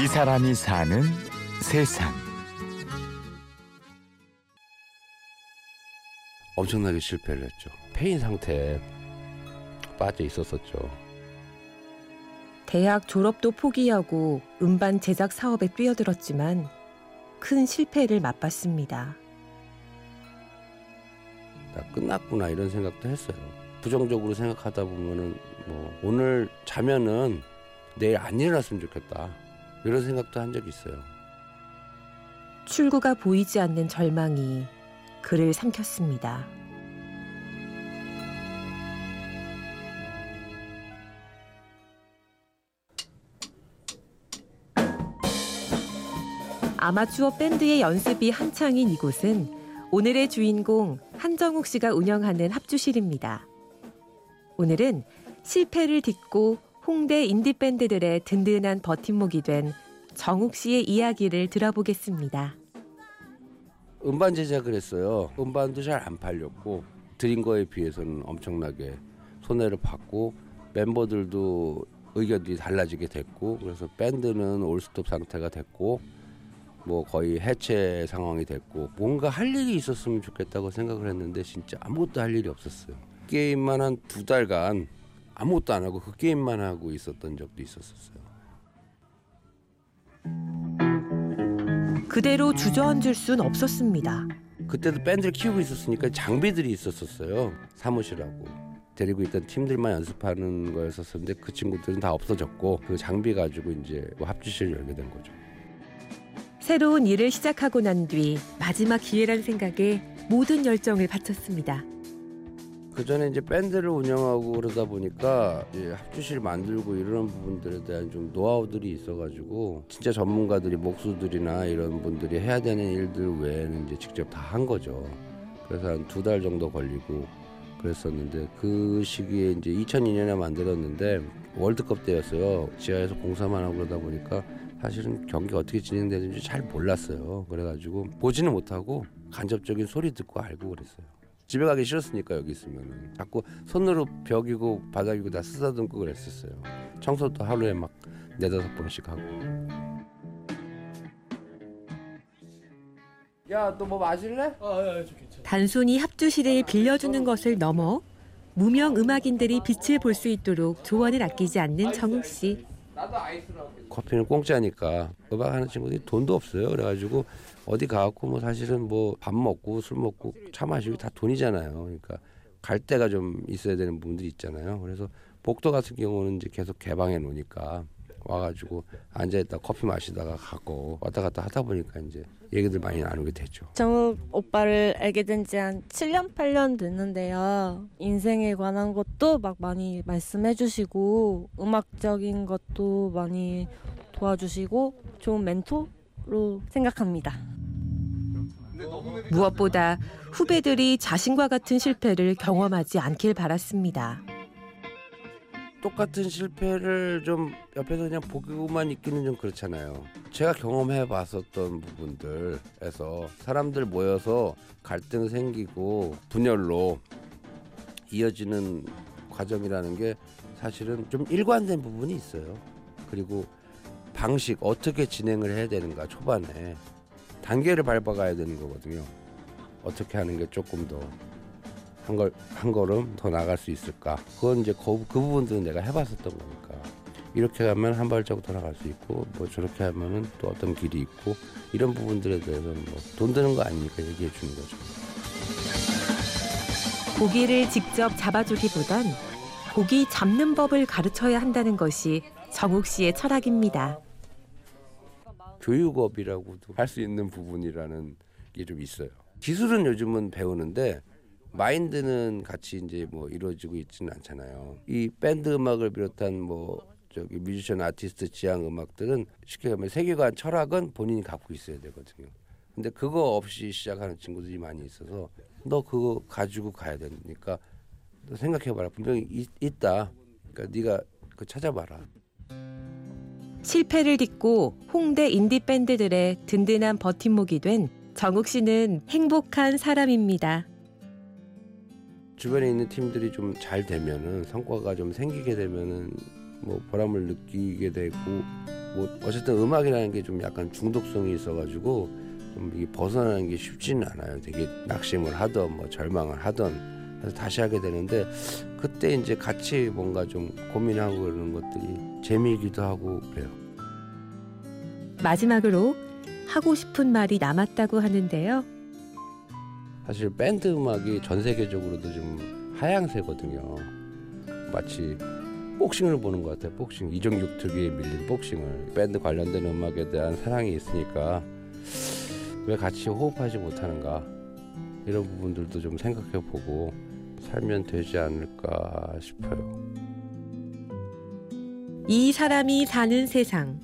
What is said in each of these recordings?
이 사람이 사는 세상. 엄청나게 실패를 했죠. 폐인 상태에 빠져 있었었죠. 대학 졸업도 포기하고 음반 제작 사업에 뛰어들었지만 큰 실패를 맛봤습니다. 나 끝났구나 이런 생각도 했어요. 부정적으로 생각하다 보면은 뭐 오늘 자면은 내일 안 일어났으면 좋겠다 이런 생각도 한 적이 있어요. 출구가 보이지 않는 절망이 그를 삼켰습니다. 아마추어 밴드의 연습이 한창인 이곳은 오늘의 주인공 한정욱 씨가 운영하는 합주실입니다. 오늘은 실패를 딛고 홍대 인디밴드들의 든든한 버팀목이 된 정욱 씨의 이야기를 들어보겠습니다. 음반 제작을 했어요. 음반도 잘 안 팔렸고 드린 거에 비해서는 엄청나게 손해를 받고 멤버들도 의견이 달라지게 됐고 그래서 밴드는 올스톱 상태가 됐고 뭐 거의 해체 상황이 됐고 뭔가 할 일이 있었으면 좋겠다고 생각을 했는데 진짜 아무것도 할 일이 없었어요. 게임만 한 두 달간 아무것도 안 하고 그 게임만 하고 있었던 적도 있었었어요. 그대로 주저앉을 순 없었습니다. 그때도 밴드를 키우고 있었으니까 장비들이 있었었어요. 사무실하고 데리고 있던 팀들만 연습하는 거였었는데 그 친구들은 다 없어졌고 그 장비 가지고 이제 뭐 합주실 열게 된 거죠. 새로운 일을 시작하고 난 뒤 마지막 기회란 생각에 모든 열정을 바쳤습니다. 그 전에 이제 밴드를 운영하고 그러다 보니까 합주실 만들고 이런 부분들에 대한 좀 노하우들이 있어가지고 진짜 전문가들이 목수들이나 이런 분들이 해야 되는 일들 외에는 이제 직접 다 한 거죠. 그래서 한 두 달 정도 걸리고 그랬었는데 그 시기에 이제 2002년에 만들었는데 월드컵 때였어요. 지하에서 공사만 하고 그러다 보니까 사실은 경기가 어떻게 진행되는지 잘 몰랐어요. 그래가지고 보지는 못하고 간접적인 소리 듣고 알고 그랬어요. 집에 가기 싫었으니까 여기 있으면 자꾸 손으로 벽이고 바닥이고 다 쓰다듬고 그랬었어요. 청소도 하루에 막 네다섯 번씩 하고. 야, 너 뭐 마실래? 단순히 합주실을 빌려주는 것을 넘어 무명 음악인들이 빛을 볼 수 있도록 조언을 아끼지 않는 정욱 씨. 커피는 공짜니까 음악 하는 친구들이 돈도 없어요. 그래가지고 어디 가갖고 뭐 사실은 뭐 밥 먹고 술 먹고 차 마시고 다 돈이잖아요. 그러니까 갈 데가 좀 있어야 되는 부분들이 있잖아요. 그래서 복도 같은 경우는 이제 계속 개방해 놓으니까 와가지고 앉아있다 커피 마시다가 가고 왔다 갔다 하다 보니까 이제 얘기들 많이 나누게 되죠. 정욱 오빠를 알게 된 지 한 7년, 8년 됐는데요. 인생에 관한 것도 막 많이 말씀해 주시고, 음악적인 것도 많이 도와주시고, 좋은 멘토로 생각합니다. 무엇보다 후배들이 자신과 같은 실패를 경험하지 않길 바랐습니다. 똑같은 실패를 좀 옆에서 그냥 보고만 있기는 좀 그렇잖아요. 제가 경험해 봤었던 부분들에서 사람들 모여서 갈등 생기고 분열로 이어지는 과정이라는 게 사실은 좀 일관된 부분이 있어요. 그리고 방식 어떻게 진행을 해야 되는가 초반에 단계를 밟아가야 되는 거거든요. 어떻게 하는 게 조금 더 한 걸 한 걸음 더 나갈 수 있을까? 그건 이제 그, 그 부분들은 내가 해봤었던 거니까 이렇게 가면 한 발자국 더 나갈 수 있고 뭐 저렇게 하면은 또 어떤 길이 있고 이런 부분들에 대해서는 뭐 돈 드는 거 아니니까 얘기해 주는 거죠. 고기를 직접 잡아주기보단 고기 잡는 법을 가르쳐야 한다는 것이 정욱 씨의 철학입니다. 교육업이라고도 할 수 있는 부분이라는 게 좀 있어요. 기술은 요즘은 배우는데 마인드는 같이 이제 뭐 이루어지고 있지는 않잖아요. 이 밴드 음악을 비롯한 뭐 저기 뮤지션 아티스트 지향 음악들은 쉽게 말하면 세계관 철학은 본인이 갖고 있어야 되거든요. 근데 그거 없이 시작하는 친구들이 많이 있어서 너 그거 가지고 가야 되니까 너 생각해봐라 분명히 있, 있다. 그러니까 네가 그 찾아봐라. 실패를 딛고 홍대 인디 밴드들의 든든한 버팀목이 된 정욱 씨는 행복한 사람입니다. 주변에 있는 팀들이 좀 잘 되면은 성과가 좀 생기게 되면은 뭐 보람을 느끼게 되고 뭐 어쨌든 음악이라는 게 좀 약간 중독성이 있어가지고 좀 이게 벗어나는 게 쉽지는 않아요. 되게 낙심을 하던 뭐 절망을 하던 그래서 다시 하게 되는데 그때 이제 같이 뭔가 좀 고민하고 그러는 것들이 재미이기도 하고 그래요. 마지막으로 하고 싶은 말이 남았다고 하는데요. 사실 밴드 음악이 전 세계적으로도 좀 하향세거든요. 마치 복싱을 보는 것 같아요. 복싱 이종육 특유의 밀린 복싱을 밴드 관련된 음악에 대한 사랑이 있으니까 왜 같이 호흡하지 못하는가 이런 부분들도 좀 생각해보고 살면 되지 않을까 싶어요. 이 사람이 사는 세상.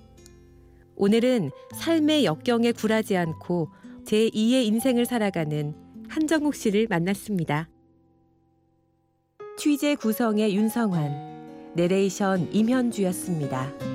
오늘은 삶의 역경에 굴하지 않고 제2의 인생을 살아가는 한정욱 씨를 만났습니다. 취재 구성의 윤성환, 내레이션 임현주였습니다.